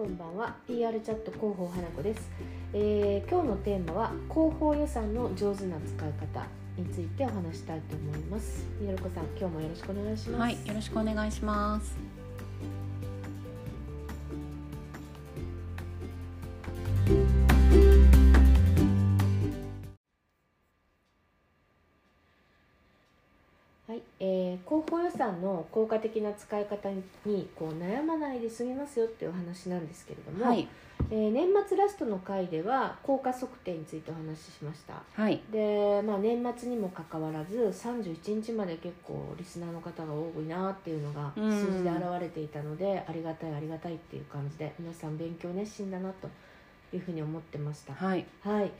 こんばんは。PR チャット広報花子です、えー今日のテーマは広報予算の上手な使い方についてお話したいと思います。みのるこさん今日もよろしくお願いします。はい、よろしくお願いします。ー広報予算の効果的な使い方にこう悩まないで済みますよっていうお話なんですけれども、はい、えー年末ラストの回では効果測定についてお話ししました。はい、で、まあ、年末にもかかわらず31日まで結構リスナーの方が多いなっていうのがうん。数字で現れていたので、ありがたいありがたいっていう感じで皆さん勉強熱心だなというふうに思ってました。はい、はい、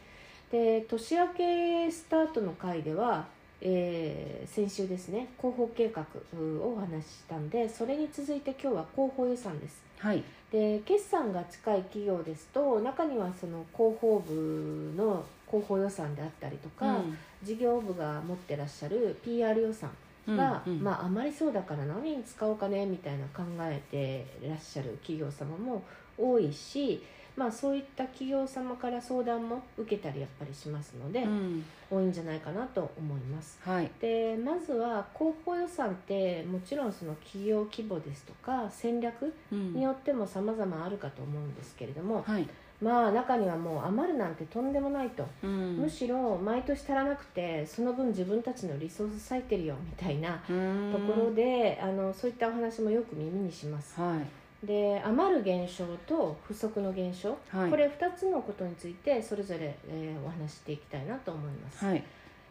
で年明けスタートの回では、えー先週ですね広報計画をお話ししたんでそれに続いて今日は広報予算です。はい、で決算が近い企業ですと中にはその広報部の広報予算であったりとか、事業部が持ってらっしゃる PR 予算うんが、うん。まあ、余りそうだから何に使おうかねみたいな考えてらっしゃる企業様も多いし、まあ、そういった企業様から相談も受けたりやっぱりしますので、うん、多いんじゃないかなと思います。はい、でまずは広報予算ってもちろんその企業規模ですとか戦略うん。によっても様々あるかと思うんですけれども、はい、まあ中にはもう余るなんてとんでもないと、うん。むしろ毎年足らなくてその分自分たちのリソース割いてるよみたいなうん。ところで、あのそういったお話もよく耳にします。はい、で余る現象と不足の現象、はい、これ2つのことについてそれぞれ、えーお話ししていきたいなと思います、はい、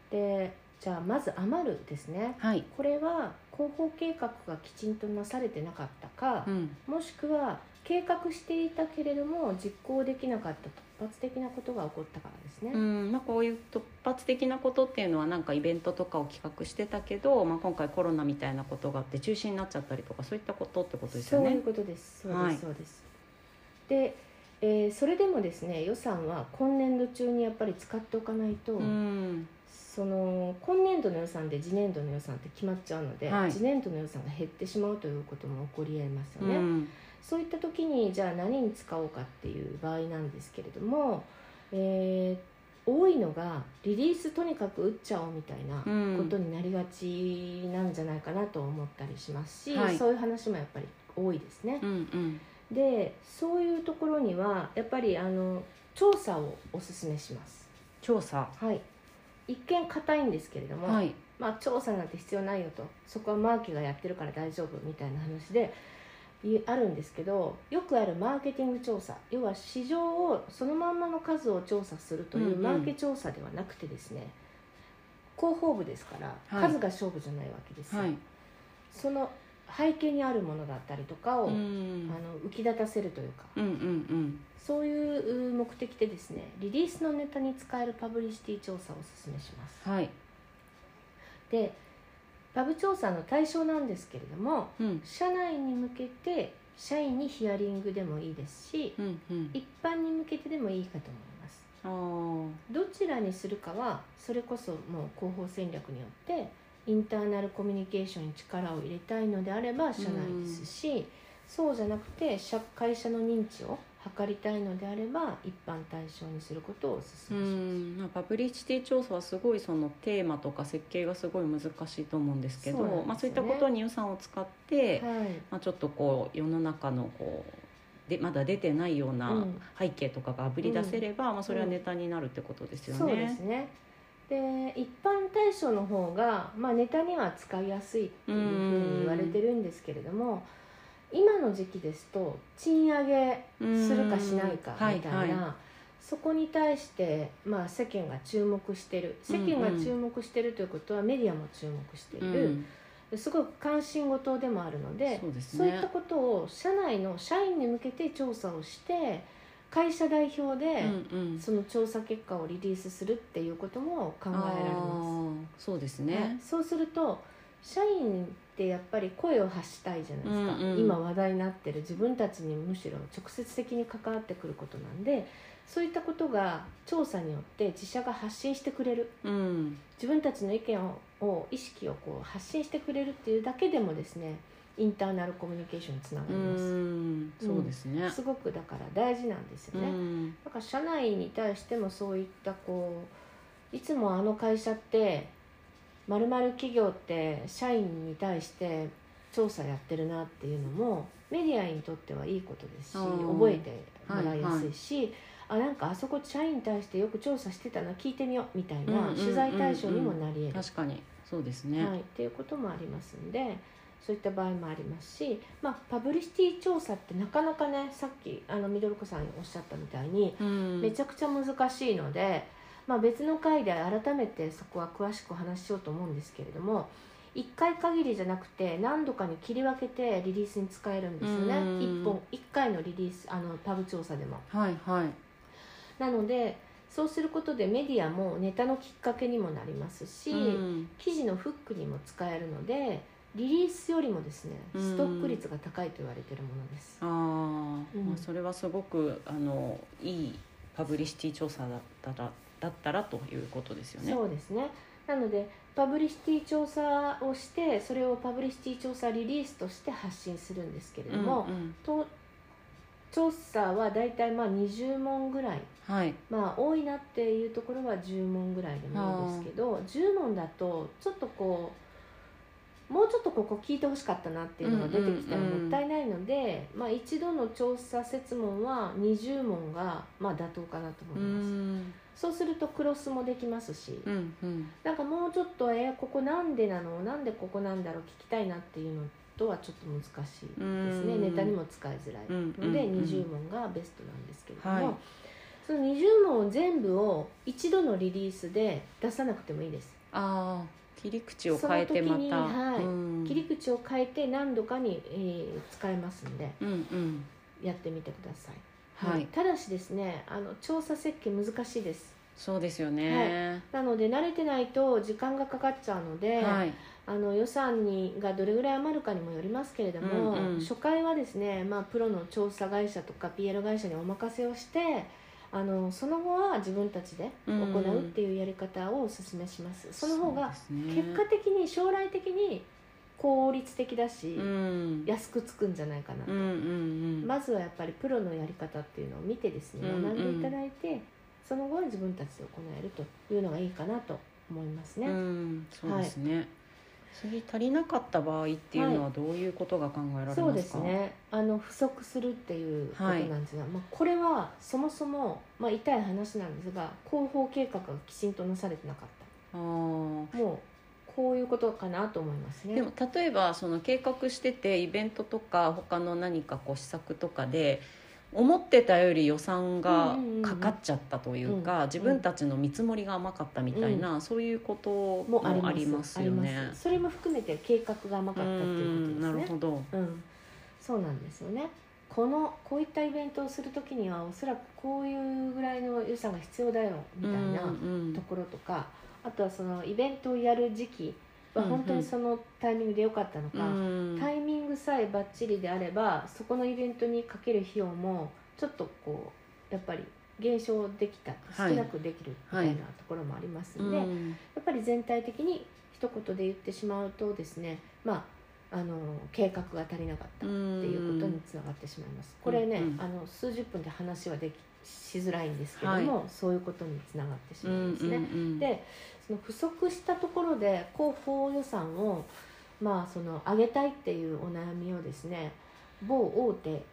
でじゃあまず余るですね。はい、これは広報計画がきちんとなされてなかったかう、ん、もしくは計画していたけれども実行できなかった突発的なことが起こったからですね、うん、まあ、こういう突発的なことっていうのはなんかイベントとかを企画してたけど、まあ、今回コロナみたいなことがあって中止になっちゃったりとかそういったことってことですよね。そういう。ことです。そうです、はい。そうです。で、えーそれでもですね予算は今年度中にやっぱり使っておかないと、うん、その今年度の予算で次年度の予算って決まっちゃうので、はい。次年度の予算が減ってしまうということも起こりえますよね、うん、そういった時にじゃあ何に使おうかっていう場合なんですけれども、えー多いのがリリースとにかく打っちゃおうみたいなうんことになりがちなんじゃないかなと思ったりしますし、はいそういう話もやっぱり多いですねう。ん、うん、でそういうところにはやっぱりあの調査をおすすめします。調査？はい一見硬いんですけれども、はい、まあ、調査なんて必要ないよとそこはマーケがやってるから大丈夫みたいな話でいあるんですけどよくあるマーケティング調査要は市場をそのまんまの数を調査するといううんうん。マーケ調査ではなくてですね、広報部ですから、はい。数が勝負じゃないわけですよ、はい、その背景にあるものだったりとかを、うん、あの浮き立たせるというかうん、うん、うん、そういう目的でですねリリースのネタに使えるパブリシティ調査をおすすめします。はい、でパブ調査の対象なんですけれどもうん、社内に向けて社員にヒアリングでもいいですしうん、うん、一般に向けてでもいいかと思います。どちらにするかはそれこそもう広報戦略によってインターナルコミュニケーションに力を入れたいのであれば社内ですしそうじゃなくて社会社の認知を図りたいのであれば一般対象にすることをお勧うめします。ん。まあパブリシティ調査はすごいそのテーマとか設計がすごい難しいと思うんですけどそうね。まあ、そういったことに予算を使って、はい。まあ、ちょっとこう世の中のこうでまだ出てないようなうん。背景とかがあぶり出せれば、まあ、それはネタになるってことですよね。そうですね。で一般対象の方が、まあ、ネタには使いやすいっていうふうに言われてるんですけれども今の時期ですと賃上げするかしないかうんみたいな、はいはそこに対して、まあ、世間が注目してる。世間が注目してるということはメディアも注目している、うん。すごく関心事でもあるのでそういね。ったことを社内の社員に向けて調査をして会社代表で、その調査結果をリリースするっていうことも考えられます、そうですはい。ね。そうすると社員ってやっぱり声を発したいじゃないですか、うんうん。今話題になってる自分たちにむしろ直接的に関わってくることなんでそういったことが調査によって自社が発信してくれる。うん。自分たちの意見をを意識をこう発信してくれるっていうだけでもですねインターナルコミュニケーションにつながうります、ん。そうですね。すごくだから大事なんですよね、うん。だから社内に対してもそういったこういつもあの会社ってまるまる企業って社員に対して調査やってるなっていうのもメディアにとってはいいことですし覚えてもらいやすいし、あなんかあそこ社員に対してよく調査してたな聞いてみようみたいうんうんうんうなん。取材対象にもなり得る、確かに。そうですね、はい、っていうこともありますんでそういった場合もありますし、まあ、パブリシティ調査ってなかなかねさっきあのミドル子さんおっしゃったみたいにうん。めちゃくちゃ難しいので、まあ、別の回で改めてそこは詳しくお話ししようと思うんですけれども1回限りじゃなくて何度かに切り分けてリリースに使えるんですよね。うん。1本1回のリリースあのパブ調査でも。はいはい。なのでそうすることでメディアもネタのきっかけにもなりますし、うん。記事のフックにも使えるのでリリースよりもですねうん。ストック率が高いと言われているものです、あー、うん。まあそれはすごくあのいいパブリシティ調査だったらだったらということですよね。そうですね。なのでパブリシティ調査をしてそれをパブリシティ調査リリースとして発信するんですけれども、うんうんと調査はだいたいまあ20問ぐらい。はい。まあ多いなっていうところは10問ぐらいでもいいですけど10問だとちょっとこうもうちょっとここ聞いてほしかったなっていうのが出てきたらもったいないので、まあ、一度の調査設問は20問がまあ妥当かなとう思います、ん。そうするとクロスもできますし、うんうん。なんかもうちょっとえーここなんでなのなんでここなんだろう聞きたいなっていうのとはちょっと難しいですね。うん。ネタにも使いづらい。うんのでうん。うん20問がベストなんですけれど。も、はい。その20問全部を一度のリリースで出さなくてもいいです。ああ切り口を変えてまた、はい。うん。切り口を変えて何度かに、えー使えますんで。うんうん。やってみてください、はい。ただしですねあの調査設計難しいです。そうですよね。なので慣れてないと時間がかかっちゃうので、はい。あの予算にがどれぐらい余るかにもよりますけれども、うんうん。初回はですね、まあ、プロの調査会社とか PL 会社にお任せをしてあのその後は自分たちで行うっていうやり方をお勧めします、その方が結果的に将来的に効率的だし、うん。安くつくんじゃないかなと、うんうんうん。まずはやっぱりプロのやり方っていうのを見てですねうんうん。学んでいただいて、その後は自分たちで行えるというのがいいかなと思いますね。うん。そうですね、次足りなかった場合っていうのはどういうことが考えられますか、そうですね。あの不足するっていうことなんですが、まあ、これはそもそも、まあ、痛い話なんですが広報計画がきちんとなされてなかった。もうこういうことかなと思いますね。でも例えばその計画しててイベントとか他の何かこう施策とかで思ってたより予算がかかっちゃったというか、うん。うん自分たちの見積もりが甘かったみたいな、そういうことももあります。よねそれも含めて計画が甘かったっていうことなですね。るほど。うん、そうなんですよね。このこういったイベントをするときにはおそらくこういうぐらいの予算が必要だよみたいなうんところとか、あとはそのイベントをやる時期はうんうん本当にそのタイミングで良かったのか、うんタイミングさえバッチリであればそこのイベントにかける費用もちょっとこうやっぱり減少できた少はい。なくできるみたいなところもありますので、うん。やっぱり全体的に一言で言ってしまうとですねまああの計画が足りなかったっていうことにつながってしまいます。これね、うんうん。あの数十分で話はできしづらいんですけども、そういうことにつながってしまいますね。うんうんうんでその不足したところで広報予算をまあその上げたいっていうお悩みをですね某大手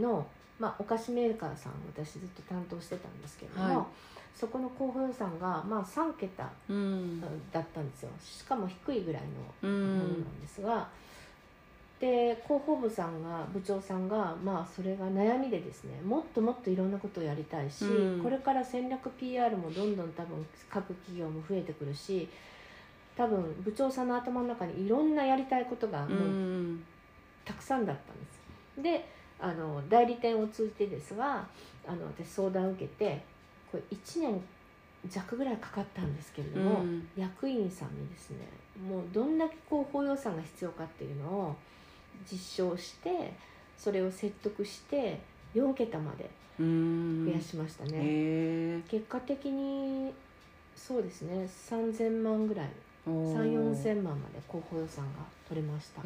の、まあ、お菓子メーカーさん私ずっと担当してたんですけれども、はい。そこの広報予算がまあ3桁うん。だったんですよ。しかも低いぐらいのうものなんんですが、で広報部さんが部長さんがまあそれが悩みでですねもっともっといろんなことをやりたいし、うん。これから戦略 PR もどんどん多分各企業も増えてくるし多分部長さんの頭の中にいろんなやりたいことがうもうんたくさんだったんです。であの代理店を通じてですがあの私相談を受けてこれ1年弱ぐらいかかったんですけれども、うん。役員さんにですねもうどんだけ広報予算が必要かっていうのを実証してそれを説得して4桁までうん。増やしましたね、結果的にそうですね3000万ぐらい3 4 0 0 0万まで広報予算が取れました。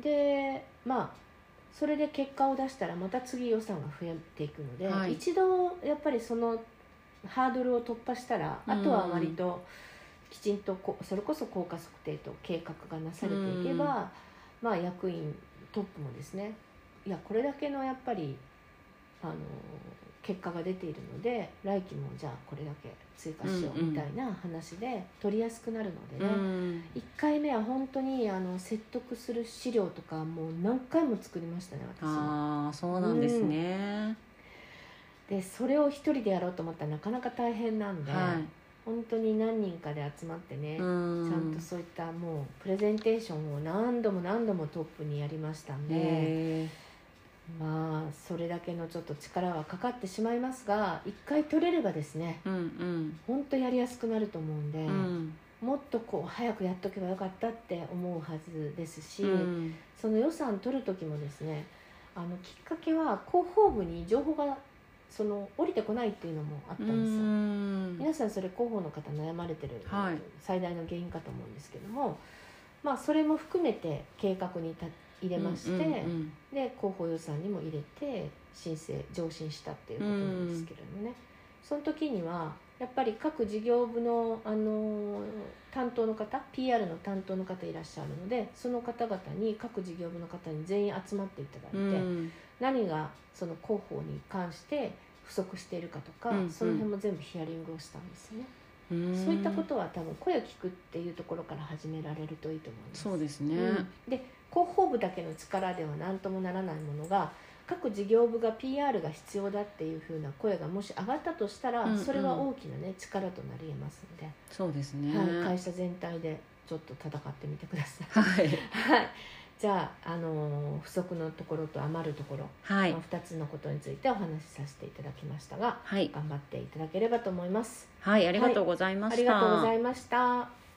でまあそれで結果を出したらまた次予算が増えていくので、はい。一度やっぱりそのハードルを突破したら、あとは割ときちんとこそれこそ効果測定と計画がなされていけば、まあ役員トップもですね。いやこれだけのやっぱりあの結果が出ているので来期もじゃあこれだけ追加しようみたいな話で取りやすくなるのでね、うん。1回目は本当にあの説得する資料とかもう何回も作りましたね私もああそうなんですね、でそれを一人でやろうと思ったらなかなか大変なんで、は本当に何人かで集まってね、ちゃんとそういったもうプレゼンテーションを何度も何度もトップにやりましたんで、へまあそれだけのちょっと力はかかってしまいますが一回取れればですねーうん。本当やりやすくなると思うんで、うんうん。もっとこう早くやっとけばよかったって思うはずですし、うん。その予算取る時もですねあのきっかけは広報部に情報がその降りてこないっていうのもあったんですよ。うん。皆さんそれ広報の方悩まれてるはい。最大の原因かと思うんですけども、まあそれも含めて計画にた入れまして、うんうんで広報予算にも入れて申請上申したっていうことなんですけれどもね、その時にはやっぱり各事業部の、あの担当の方 PR の担当の方いらっしゃるのでその方々に各事業部の方に全員集まっていただいて、うん何がその広報に関して不足しているかとか、うんうん。その辺も全部ヒアリングをしたんですよね、うん。そういったことは多分声を聞くっていうところから始められるといいと思います。そうですね、うん。で広報部だけの力では何ともならないものが各事業部が PR が必要だっていうふうな声がもし上がったとしたら、うんうん。それは大きなね力となり得ますので、そうですね。はい、会社全体でちょっと戦ってみてください。はい。はい、じゃあ、あのー不足のところと余るところ、はいまあ、2つのことについてお話しさせていただきましたがはい頑張っていただければと思います。はいありがとうございました、ありがとうございました。